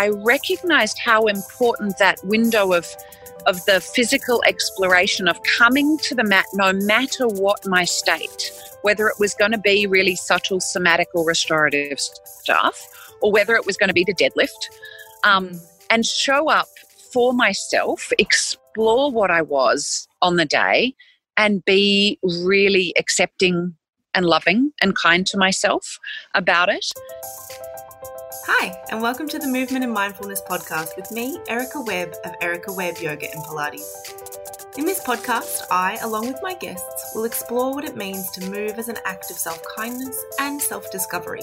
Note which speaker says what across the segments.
Speaker 1: I recognized how important that window of of the physical exploration of coming to the mat no matter what my state, whether it was going to be really subtle somatic or restorative stuff, or whether it was going to be the deadlift, um, and show up for myself, explore what I was on the day, and be really accepting and loving and kind to myself about it.
Speaker 2: Hi, and welcome to the Movement and Mindfulness podcast with me, Erica Webb of Erica Webb Yoga and Pilates. In this podcast, I, along with my guests, will explore what it means to move as an act of self kindness and self discovery.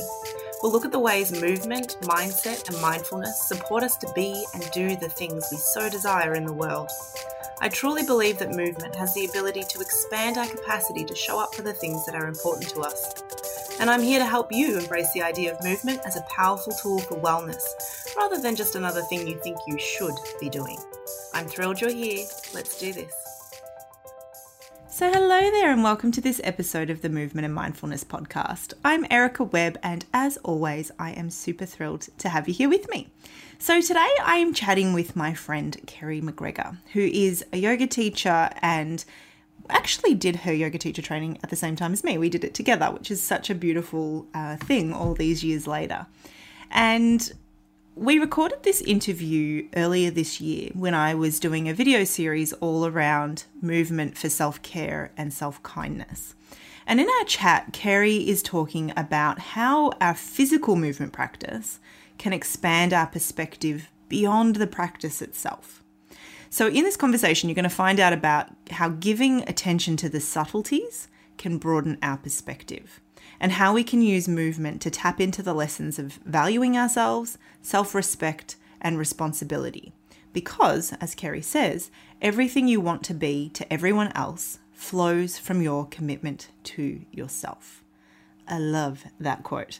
Speaker 2: We'll look at the ways movement, mindset, and mindfulness support us to be and do the things we so desire in the world. I truly believe that movement has the ability to expand our capacity to show up for the things that are important to us and I'm here to help you embrace the idea of movement as a powerful tool for wellness, rather than just another thing you think you should be doing. I'm thrilled you're here. Let's do this. So, hello there, and welcome to this episode of the Movement and Mindfulness podcast. I'm Erica Webb, and as always, I am super thrilled to have you here with me. So, today I am chatting with my friend Kerry McGregor, who is a yoga teacher and actually did her yoga teacher training at the same time as me. We did it together, which is such a beautiful uh, thing all these years later. And we recorded this interview earlier this year when I was doing a video series all around movement for self care and self kindness. And in our chat, Kerry is talking about how our physical movement practice can expand our perspective beyond the practice itself. So, in this conversation, you're going to find out about how giving attention to the subtleties can broaden our perspective and how we can use movement to tap into the lessons of valuing ourselves, self respect, and responsibility. Because, as Kerry says, everything you want to be to everyone else flows from your commitment to yourself. I love that quote.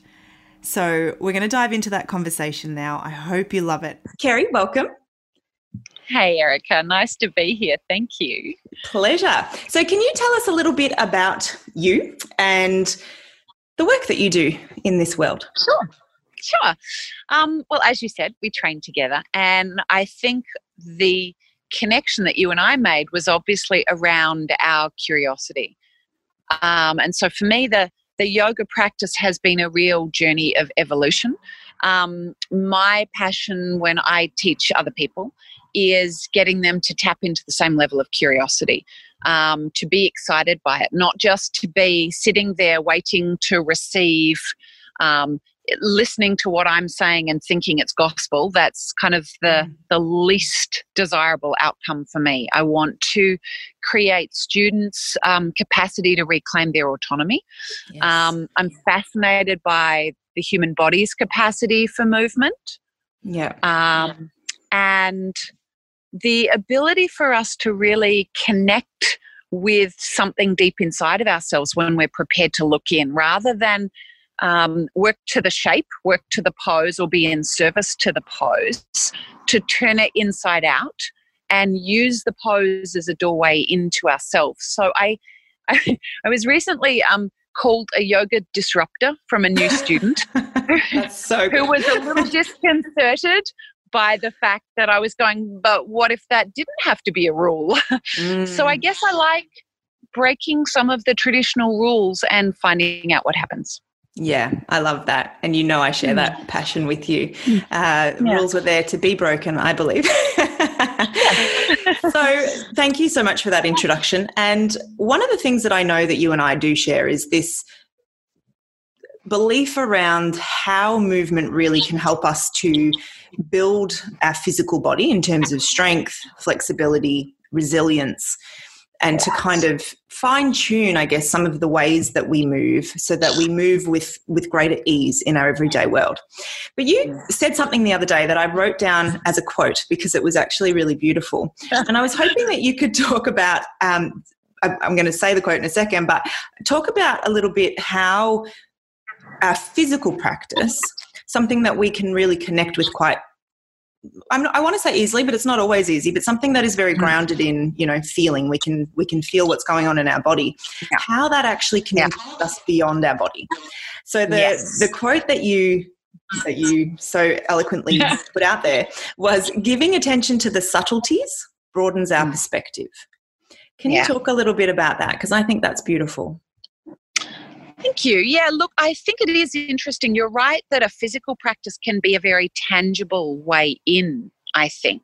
Speaker 2: So, we're going to dive into that conversation now. I hope you love it. Kerry, welcome.
Speaker 1: Hey, Erica. Nice to be here. Thank you.
Speaker 2: Pleasure. So, can you tell us a little bit about you and the work that you do in this world?
Speaker 1: Sure. Sure. Um, well, as you said, we trained together, and I think the connection that you and I made was obviously around our curiosity. Um, and so, for me, the the yoga practice has been a real journey of evolution. Um, my passion when I teach other people is getting them to tap into the same level of curiosity, um, to be excited by it, not just to be sitting there waiting to receive. Um, listening to what I'm saying and thinking it's gospel, that's kind of the, mm. the least desirable outcome for me. I want to create students' um, capacity to reclaim their autonomy. Yes. Um, I'm fascinated by the human body's capacity for movement.
Speaker 2: Yeah.
Speaker 1: Um, and the ability for us to really connect with something deep inside of ourselves when we're prepared to look in rather than um, work to the shape, work to the pose, or be in service to the pose, to turn it inside out and use the pose as a doorway into ourselves. So I, I, I was recently um, called a yoga disruptor from a new student
Speaker 2: so
Speaker 1: who was a little disconcerted by the fact that I was going, but what if that didn't have to be a rule? Mm. so I mm. guess I like breaking some of the traditional rules and finding out what happens.
Speaker 2: Yeah, I love that. And you know, I share that mm. passion with you. Mm. Uh, yeah. Rules were there to be broken, I believe. so, thank you so much for that introduction. And one of the things that I know that you and I do share is this belief around how movement really can help us to build our physical body in terms of strength, flexibility, resilience, and to kind of fine tune, I guess, some of the ways that we move so that we move with, with greater ease in our everyday world. But you said something the other day that I wrote down as a quote because it was actually really beautiful. And I was hoping that you could talk about. Um, I'm going to say the quote in a second, but talk about a little bit how our physical practice, something that we can really connect with quite not, i want to say easily, but it's not always easy. But something that is very mm. grounded in, you know, feeling. We can we can feel what's going on in our body. Yeah. How that actually connects yeah. us beyond our body. So the yes. the quote that you that you so eloquently put out there was giving attention to the subtleties broadens our mm. perspective. Can you talk a little bit about that? Because I think that's beautiful.
Speaker 1: Thank you. Yeah, look, I think it is interesting. You're right that a physical practice can be a very tangible way in, I think.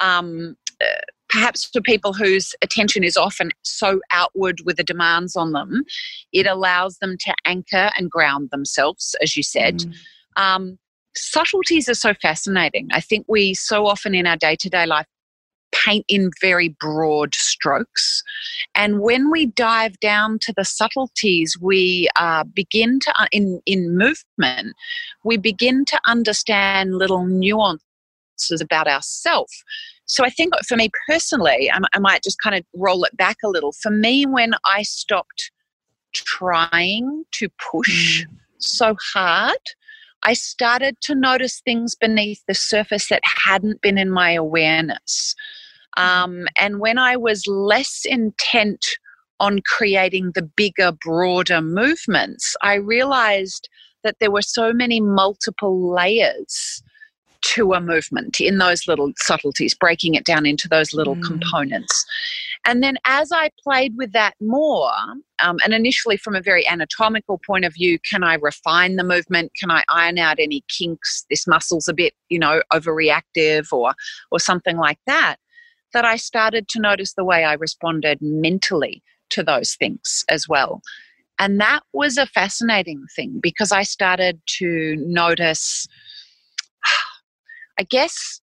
Speaker 1: Um, uh, perhaps for people whose attention is often so outward with the demands on them, it allows them to anchor and ground themselves, as you said. Mm. Um, subtleties are so fascinating. I think we so often in our day to day life paint in very broad strokes. And when we dive down to the subtleties, we uh, begin to, uh, in, in movement, we begin to understand little nuances about ourselves. So I think for me personally, I, I might just kind of roll it back a little. For me, when I stopped trying to push mm. so hard, I started to notice things beneath the surface that hadn't been in my awareness. Um, and when I was less intent on creating the bigger, broader movements, I realized that there were so many multiple layers to a movement in those little subtleties, breaking it down into those little mm. components. And then as I played with that more, um, and initially from a very anatomical point of view, can I refine the movement? Can I iron out any kinks? This muscle's a bit, you know, overreactive or or something like that that I started to notice the way I responded mentally to those things as well. And that was a fascinating thing because I started to notice, I guess,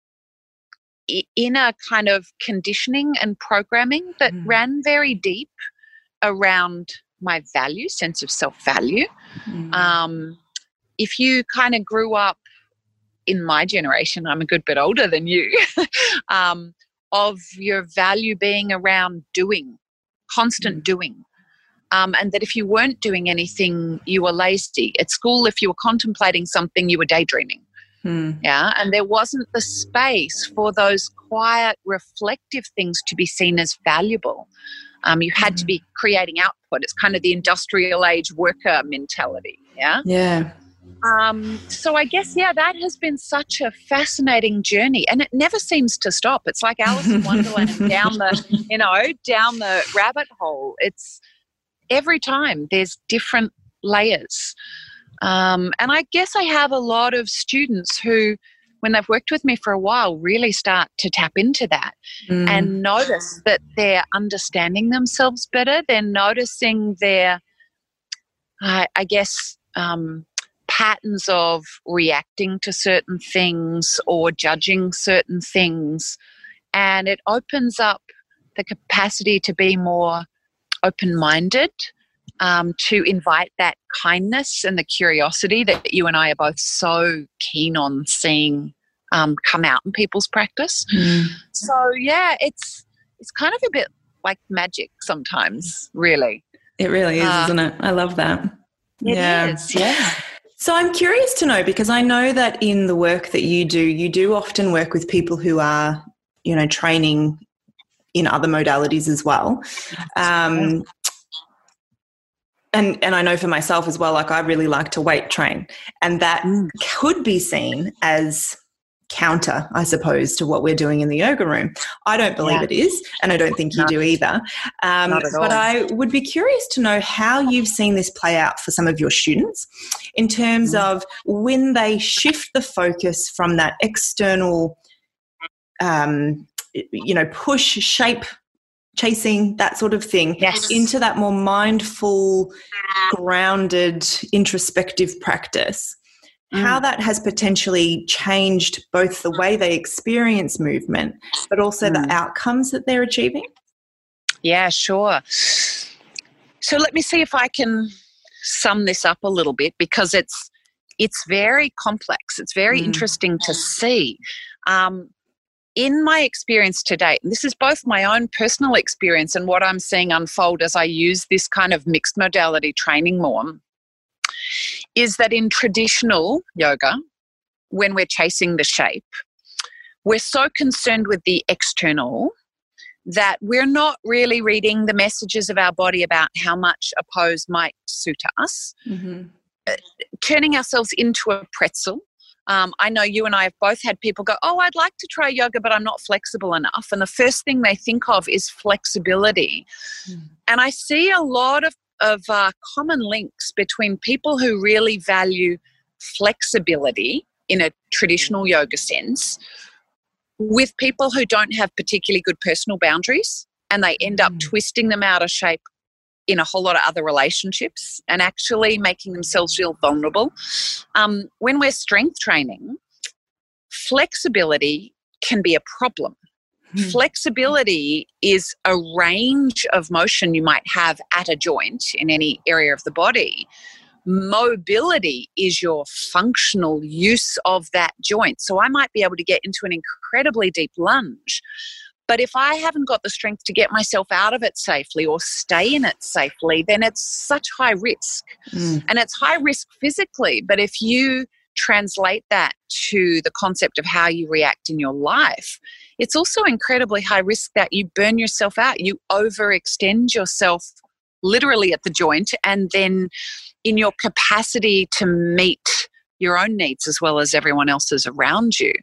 Speaker 1: in a kind of conditioning and programming that mm. ran very deep around my value, sense of self value. Mm. Um, if you kind of grew up in my generation, I'm a good bit older than you, um, of your value being around doing, constant mm. doing. Um, and that if you weren't doing anything, you were lazy. At school, if you were contemplating something, you were daydreaming. Mm. Yeah. And there wasn't the space for those quiet, reflective things to be seen as valuable. Um, you had mm. to hmm. be creating output. It's kind of the industrial age worker mentality. Yeah.
Speaker 2: Yeah.
Speaker 1: Um, so I guess yeah, that has been such a fascinating journey, and it never seems to stop. It's like Alice in Wonderland down the you know down the rabbit hole. It's every time there's different layers, um, and I guess I have a lot of students who. When they've worked with me for a while, really start to tap into that mm. and notice that they're understanding themselves better. They're noticing their, uh, I guess, um, patterns of reacting to certain things or judging certain things. And it opens up the capacity to be more open minded, um, to invite that kindness and the curiosity that you and I are both so keen on seeing um, come out in people's practice. Mm. So, yeah, it's, it's kind of a bit like magic sometimes, really.
Speaker 2: It really is, uh, isn't it? I love that.
Speaker 1: It yeah. Is, yeah.
Speaker 2: So I'm curious to know because I know that in the work that you do, you do often work with people who are, you know, training in other modalities as well. Um, and and I know for myself as well, like I really like to weight train, and that mm. could be seen as counter, I suppose, to what we're doing in the yoga room. I don't believe yeah. it is, and I don't think you no. do either. Um, but I would be curious to know how you've seen this play out for some of your students in terms mm. of when they shift the focus from that external, um, you know, push, shape, chasing that sort of thing
Speaker 1: yes.
Speaker 2: into that more mindful grounded introspective practice how mm. that has potentially changed both the way they experience movement, but also mm. the outcomes that they're achieving?
Speaker 1: Yeah, sure. So let me see if I can sum this up a little bit because it's it's very complex. It's very mm. interesting to see. Um, in my experience to date, and this is both my own personal experience and what I'm seeing unfold as I use this kind of mixed modality training more, is that in traditional yoga, when we're chasing the shape, we're so concerned with the external that we're not really reading the messages of our body about how much a pose might suit us. Mm-hmm. uh, turning ourselves into a pretzel. Um, I know you and I have both had people go, Oh, I'd like to try yoga, but I'm not flexible enough. And the first thing they think of is flexibility. Mm. And I see a lot of, of uh, common links between people who really value flexibility in a traditional yoga sense with people who don't have particularly good personal boundaries and they end up mm. twisting them out of shape in a whole lot of other relationships and actually making themselves feel vulnerable. Um, when we're strength training, flexibility can be a problem. Mm. Flexibility is a range of motion you might have at a joint in any area of the body mobility is your functional use of that joint. So I might be able to get into an incredibly deep lunge. But if I haven't got the strength to get myself out of it safely or stay in it safely, then it's such high risk. Mm. And it's high risk physically. But if you translate that to the concept of how you react in your life, it's also incredibly high risk that you burn yourself out. You overextend yourself literally at the joint and then in your capacity to meet your own needs as well as everyone else's around you.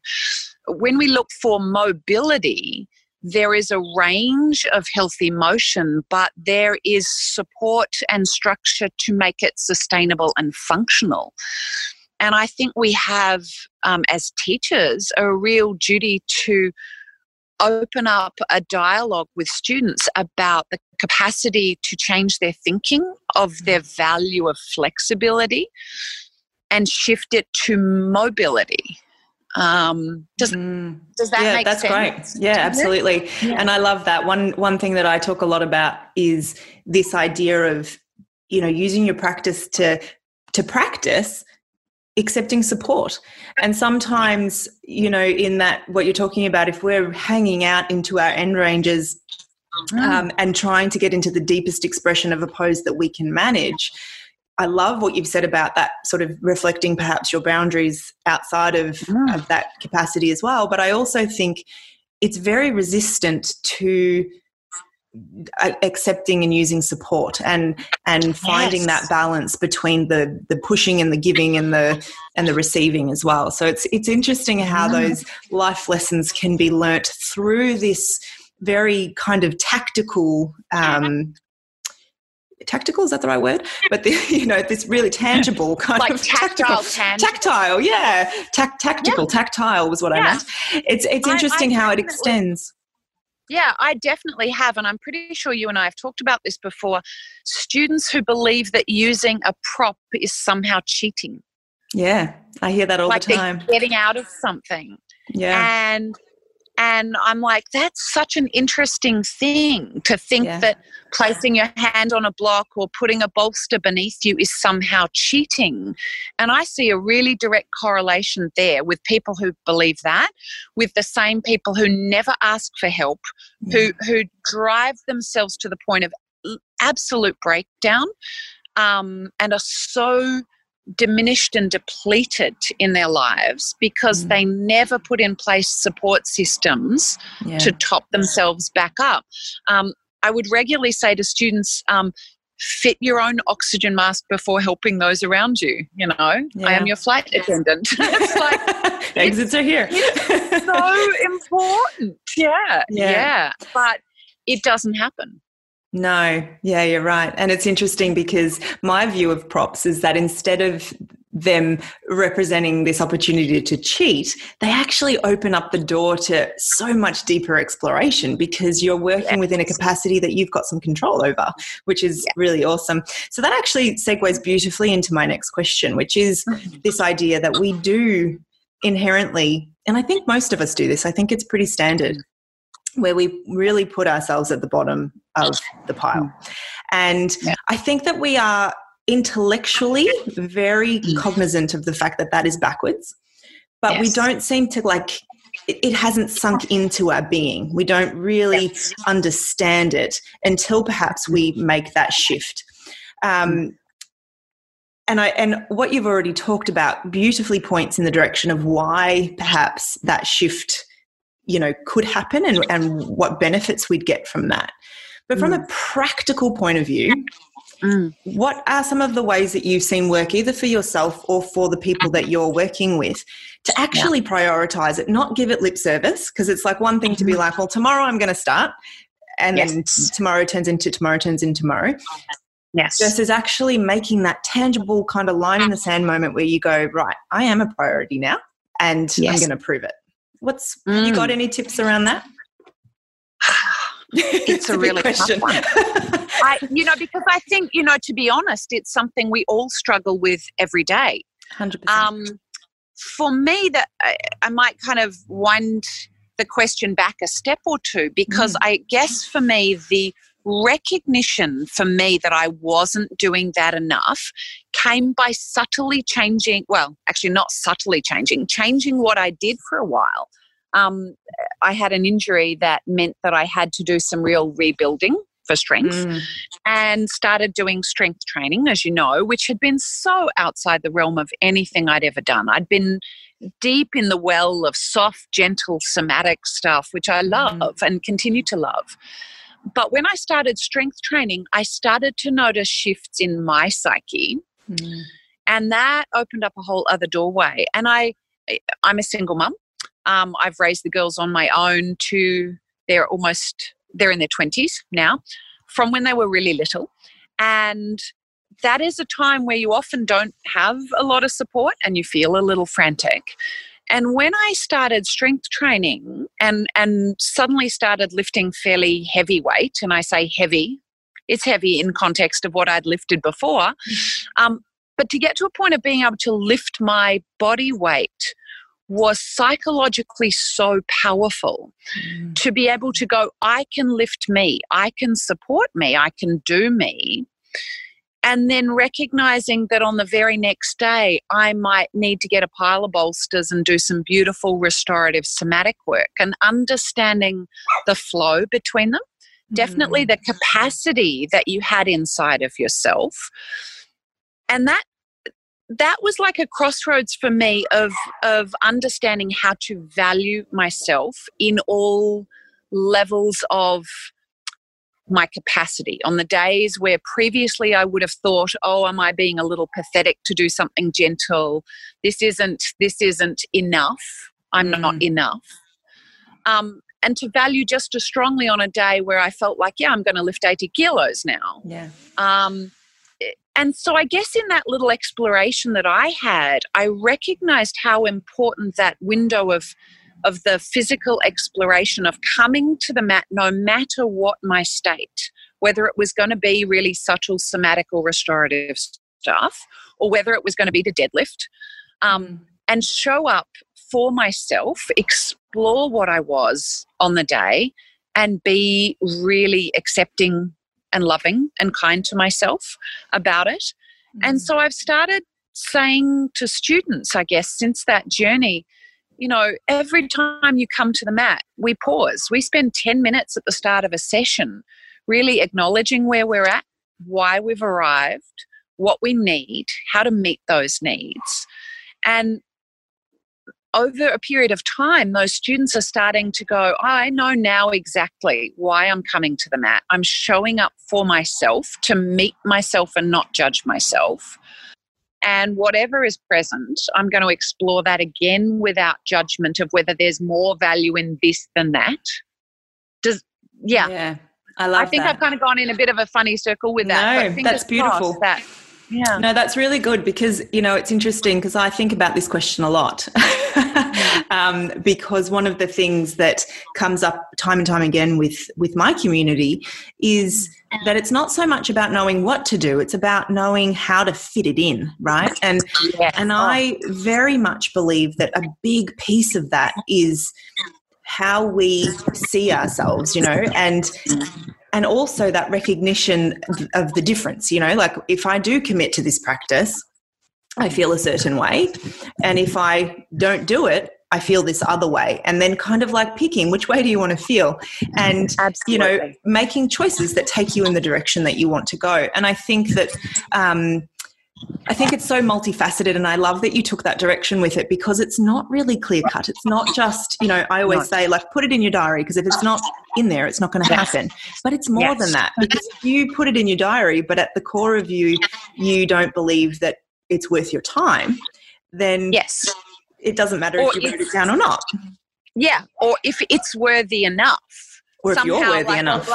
Speaker 1: When we look for mobility, there is a range of healthy motion, but there is support and structure to make it sustainable and functional. And I think we have, um, as teachers, a real duty to open up a dialogue with students about the capacity to change their thinking of their value of flexibility and shift it to mobility. Um, does, mm. does that
Speaker 2: yeah,
Speaker 1: make
Speaker 2: that's
Speaker 1: sense?
Speaker 2: great. Yeah, absolutely. Yeah. And I love that. One one thing that I talk a lot about is this idea of, you know, using your practice to to practice accepting support. And sometimes, you know, in that what you're talking about, if we're hanging out into our end ranges mm. um, and trying to get into the deepest expression of a pose that we can manage, I love what you've said about that sort of reflecting perhaps your boundaries outside of, mm. of that capacity as well. But I also think it's very resistant to accepting and using support and and finding yes. that balance between the the pushing and the giving and the and the receiving as well so it's it's interesting how mm. those life lessons can be learnt through this very kind of tactical um, tactical is that the right word but the, you know this really tangible kind
Speaker 1: like
Speaker 2: of
Speaker 1: tactile
Speaker 2: tactical, tactile yeah Ta- tactical yeah. tactile was what yeah. i meant it's it's interesting I, I how it extends
Speaker 1: yeah, I definitely have. And I'm pretty sure you and I have talked about this before. Students who believe that using a prop is somehow cheating.
Speaker 2: Yeah, I hear that all
Speaker 1: like
Speaker 2: the time.
Speaker 1: getting out of something.
Speaker 2: Yeah.
Speaker 1: And and I'm like, that's such an interesting thing to think yeah. that placing your hand on a block or putting a bolster beneath you is somehow cheating. And I see a really direct correlation there with people who believe that, with the same people who never ask for help, yeah. who, who drive themselves to the point of absolute breakdown um, and are so diminished and depleted in their lives because mm. they never put in place support systems yeah. to top themselves back up. Um, I would regularly say to students, um, fit your own oxygen mask before helping those around you. You know, yeah. I am your flight attendant. it's
Speaker 2: like exits are here.
Speaker 1: it's so important. Yeah, yeah, yeah. But it doesn't happen.
Speaker 2: No, yeah, you're right. And it's interesting because my view of props is that instead of them representing this opportunity to cheat, they actually open up the door to so much deeper exploration because you're working yes. within a capacity that you've got some control over, which is yes. really awesome. So that actually segues beautifully into my next question, which is mm-hmm. this idea that we do inherently, and I think most of us do this, I think it's pretty standard where we really put ourselves at the bottom of the pile. Mm. And yeah. I think that we are intellectually very mm. cognizant of the fact that that is backwards, but yes. we don't seem to like it hasn't sunk into our being. We don't really yes. understand it until perhaps we make that shift. Um, mm. and I and what you've already talked about beautifully points in the direction of why perhaps that shift you know could happen and, and what benefits we'd get from that but from mm. a practical point of view Mm. What are some of the ways that you've seen work either for yourself or for the people that you're working with to actually yeah. prioritize it, not give it lip service? Because it's like one thing to be mm-hmm. like, well, tomorrow I'm going to start, and yes. then tomorrow turns into tomorrow turns into tomorrow.
Speaker 1: Yes.
Speaker 2: Versus actually making that tangible kind of line in the sand moment where you go, right, I am a priority now and yes. I'm going to prove it. What's, mm. have you got mm. any tips around that?
Speaker 1: it's a really question. tough one. I, you know, because I think, you know, to be honest, it's something we all struggle with every day.
Speaker 2: 100%. Um,
Speaker 1: for me, that I, I, might kind of wind the question back a step or two because mm. I guess for me, the recognition for me that I wasn't doing that enough came by subtly changing, well, actually, not subtly changing, changing what I did for a while. Um, I had an injury that meant that I had to do some real rebuilding for strength mm. and started doing strength training, as you know, which had been so outside the realm of anything I'd ever done. I'd been deep in the well of soft, gentle, somatic stuff, which I mm. love mm. and continue to love. But when I started strength training, I started to notice shifts in my psyche. Mm. And that opened up a whole other doorway. And I, I'm a single mum. Um, I've raised the girls on my own to they're almost they're in their 20s now from when they were really little and that is a time where you often don't have a lot of support and you feel a little frantic and when I started strength training and, and suddenly started lifting fairly heavy weight, and I say heavy, it's heavy in context of what I'd lifted before. Um, but to get to a point of being able to lift my body weight was psychologically so powerful mm. to be able to go, I can lift me, I can support me, I can do me and then recognizing that on the very next day I might need to get a pile of bolsters and do some beautiful restorative somatic work and understanding the flow between them. Mm-hmm. Definitely the capacity that you had inside of yourself. And that that was like a crossroads for me of of understanding how to value myself in all levels of my capacity on the days where previously I would have thought, oh, am I being a little pathetic to do something gentle? This isn't this isn't enough. I'm mm. not enough. Um, and to value just as strongly on a day where I felt like, yeah, I'm going to lift 80 kilos now.
Speaker 2: Yeah.
Speaker 1: Um, and so I guess in that little exploration that I had, I recognized how important that window of of the physical exploration of coming to the mat no matter what my state, whether it was going to be really subtle somatic or restorative stuff, or whether it was going to be the deadlift, um, mm. and show up for myself, explore what I was on the day, and be really accepting and loving and kind to myself about it. Mm. And so I've started saying to students, I guess, since that journey, you know, every time you come to the mat, we pause. We spend 10 minutes at the start of a session really acknowledging where we're at, why we've arrived, what we need, how to meet those needs. And over a period of time, those students are starting to go, I know now exactly why I'm coming to the mat. I'm showing up for myself to meet myself and not judge myself. And whatever is present, I'm going to explore that again without judgment of whether there's more value in this than that. Does yeah.
Speaker 2: Yeah. I
Speaker 1: I think
Speaker 2: that.
Speaker 1: I've kind of gone in a bit of a funny circle with that.
Speaker 2: No, that's beautiful. That,
Speaker 1: yeah.
Speaker 2: No, that's really good because, you know, it's interesting because I think about this question a lot. Mm. um, because one of the things that comes up time and time again with, with my community is mm. that it's not so much about knowing what to do it's about knowing how to fit it in right and yes. and i very much believe that a big piece of that is how we see ourselves you know and mm. And also that recognition of the difference you know like if i do commit to this practice i feel a certain way and if i don't do it I feel this other way. And then kind of like picking which way do you want to feel? And, Absolutely. you know, making choices that take you in the direction that you want to go. And I think that, um, I think it's so multifaceted, and I love that you took that direction with it because it's not really clear cut. It's not just, you know, I always no. say, like, put it in your diary because if it's not in there, it's not going to happen. But it's more yes. than that because if you put it in your diary, but at the core of you, you don't believe that it's worth your time, then
Speaker 1: yes,
Speaker 2: it doesn't matter or if you wrote it down or not.
Speaker 1: Yeah, or if it's worthy enough.
Speaker 2: Or if Somehow, you're worthy like, enough.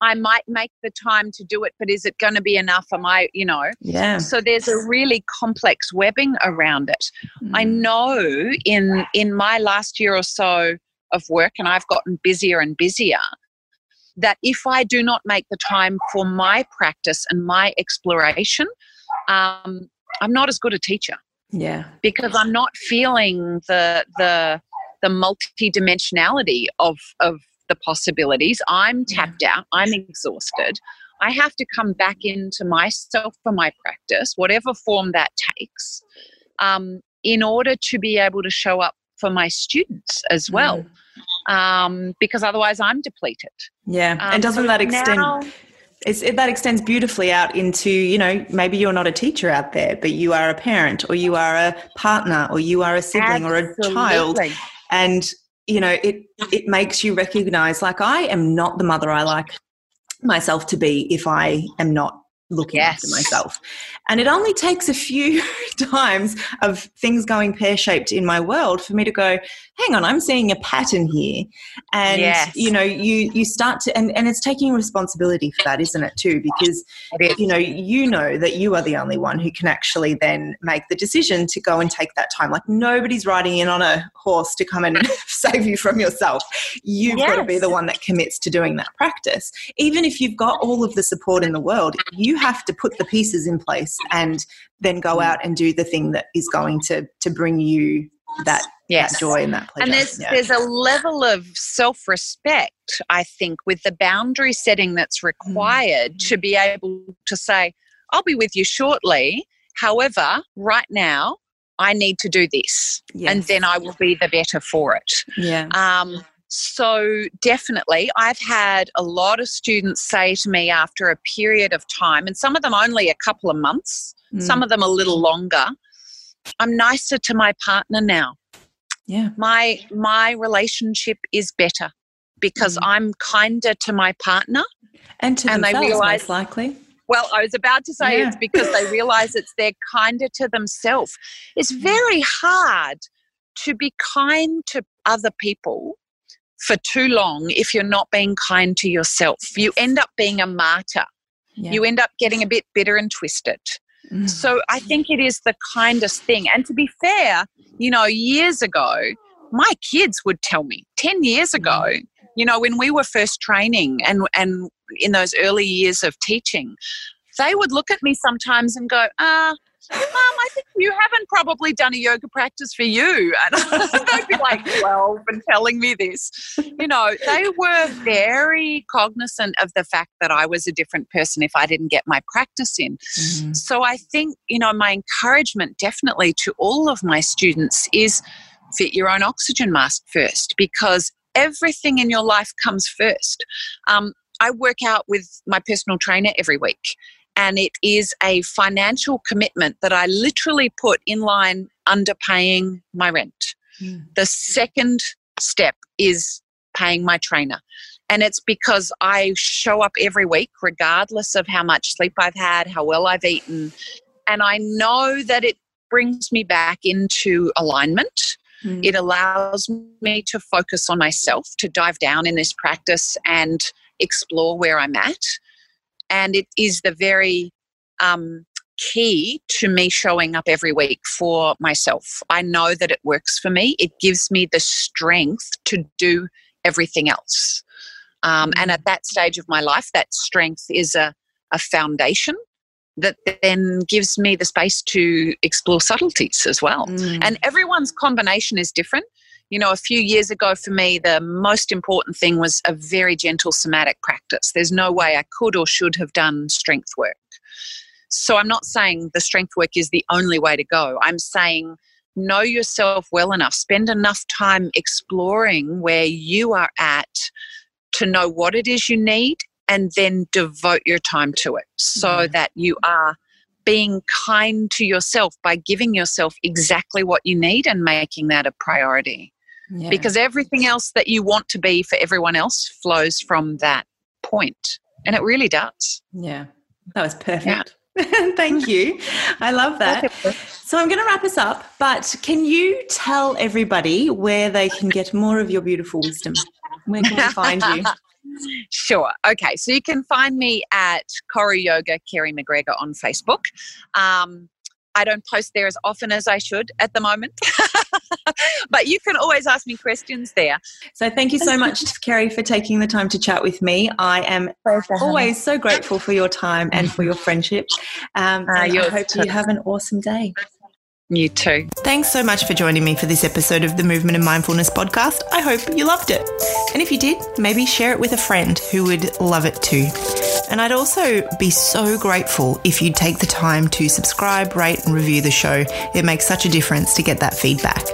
Speaker 1: I might make the time to do it, but is it going to be enough? Am I, you know?
Speaker 2: Yeah.
Speaker 1: So there's a really complex webbing around it. Mm. I know in in my last year or so of work, and I've gotten busier and busier, that if I do not make the time for my practice and my exploration, um, I'm not as good a teacher.
Speaker 2: Yeah.
Speaker 1: Because I'm not feeling the the the multidimensionality of of the possibilities. I'm tapped out, I'm exhausted. I have to come back into myself for my practice, whatever form that takes, um, in order to be able to show up for my students as well. Mm. Um, because otherwise, I'm depleted.
Speaker 2: Yeah, um, and doesn't so that extend? Now, it, that extends beautifully out into you know maybe you're not a teacher out there but you are a parent or you are a partner or you are a sibling Absolutely. or a child and you know it it makes you recognize like i am not the mother i like myself to be if i am not looking yes. after myself. And it only takes a few times of things going pear shaped in my world for me to go, hang on, I'm seeing a pattern here. And yes. you know, you you start to and, and it's taking responsibility for that, isn't it too? Because you know, you know that you are the only one who can actually then make the decision to go and take that time. Like nobody's riding in on a horse to come and save you from yourself. You've yes. got to be the one that commits to doing that practice. Even if you've got all of the support in the world, you have to put the pieces in place and then go out and do the thing that is going to to bring you that, yes. that joy and that pleasure.
Speaker 1: And there's yeah. there's a level of self respect, I think, with the boundary setting that's required mm. to be able to say, I'll be with you shortly. However, right now, I need to do this, yes. and then I will be the better for it.
Speaker 2: Yeah.
Speaker 1: Um, so, definitely, I've had a lot of students say to me after a period of time, and some of them only a couple of months, mm. some of them a little longer, I'm nicer to my partner now.
Speaker 2: Yeah.
Speaker 1: My my relationship is better because mm. I'm kinder to my partner.
Speaker 2: And to and themselves, they realize, most likely.
Speaker 1: Well, I was about to say yeah. it's because they realize it's they're kinder to themselves. It's mm. very hard to be kind to other people for too long if you're not being kind to yourself. You end up being a martyr. Yeah. You end up getting a bit bitter and twisted. Mm. So I think it is the kindest thing. And to be fair, you know, years ago, my kids would tell me 10 years ago, mm. you know, when we were first training and, and in those early years of teaching, they would look at me sometimes and go, ah, Mom, I think you haven't probably done a yoga practice for you. And they'd be like 12 and telling me this. You know, they were very cognizant of the fact that I was a different person if I didn't get my practice in. Mm-hmm. So I think, you know, my encouragement definitely to all of my students is fit your own oxygen mask first because everything in your life comes first. Um, I work out with my personal trainer every week and it is a financial commitment that I literally put in line underpaying my rent. Mm. The second step is paying my trainer. And it's because I show up every week, regardless of how much sleep I've had, how well I've eaten. And I know that it brings me back into alignment. Mm. It allows me to focus on myself, to dive down in this practice and explore where I'm at and it is the very um, key to me showing up every week for myself. I know that it works for me. It gives me the strength to do everything else. Um, and at that stage of my life, that strength is a, a foundation that then gives me the space to explore subtleties as well. Mm. And everyone's combination is different. You know, a few years ago for me, the most important thing was a very gentle somatic practice. There's no way I could or should have done strength work. So I'm not saying the strength work is the only way to go. I'm saying know yourself well enough, spend enough time exploring where you are at to know what it is you need and then devote your time to it so mm. that you are being kind to yourself by giving yourself exactly what you need and making that a priority. Yeah. Because everything else that you want to be for everyone else flows from that point. And it really does.
Speaker 2: Yeah. That was perfect. Yeah. Thank you. I love that. So I'm going to wrap us up, but can you tell everybody where they can get more of your beautiful wisdom? Where can they find you?
Speaker 1: Sure. Okay. So you can find me at Koru Yoga Kerry McGregor on Facebook. Um, I don't post there as often as I should at the moment, but you can always ask me questions there.
Speaker 2: So thank you so much, Kerry, for taking the time to chat with me. I am always so grateful for your time and for your friendship. Um, uh, I hope you have an awesome day.
Speaker 1: You too.
Speaker 2: Thanks so much for joining me for this episode of the Movement and Mindfulness podcast. I hope you loved it. And if you did, maybe share it with a friend who would love it too. And I'd also be so grateful if you'd take the time to subscribe, rate, and review the show. It makes such a difference to get that feedback.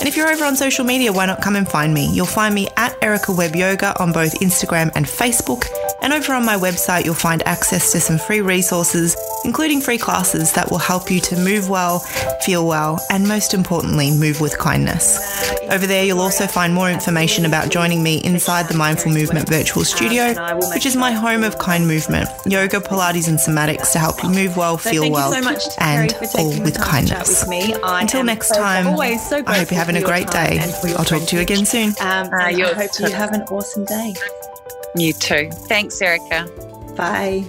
Speaker 2: And if you're over on social media, why not come and find me? You'll find me at Erica Webb Yoga on both Instagram and Facebook. And over on my website, you'll find access to some free resources, including free classes that will help you to move well, feel well, and most importantly, move with kindness. Over there, you'll also find more information about joining me inside the Mindful Movement Virtual Studio, which is my home of kind movement, yoga, Pilates, and somatics to help you move well, feel well, and all with kindness. Until next time, I hope you're having a great day. I'll talk to you again soon. Um,
Speaker 1: I
Speaker 2: hope you have an awesome day.
Speaker 1: You too. Thanks, Erica.
Speaker 2: Bye.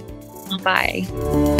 Speaker 1: Bye.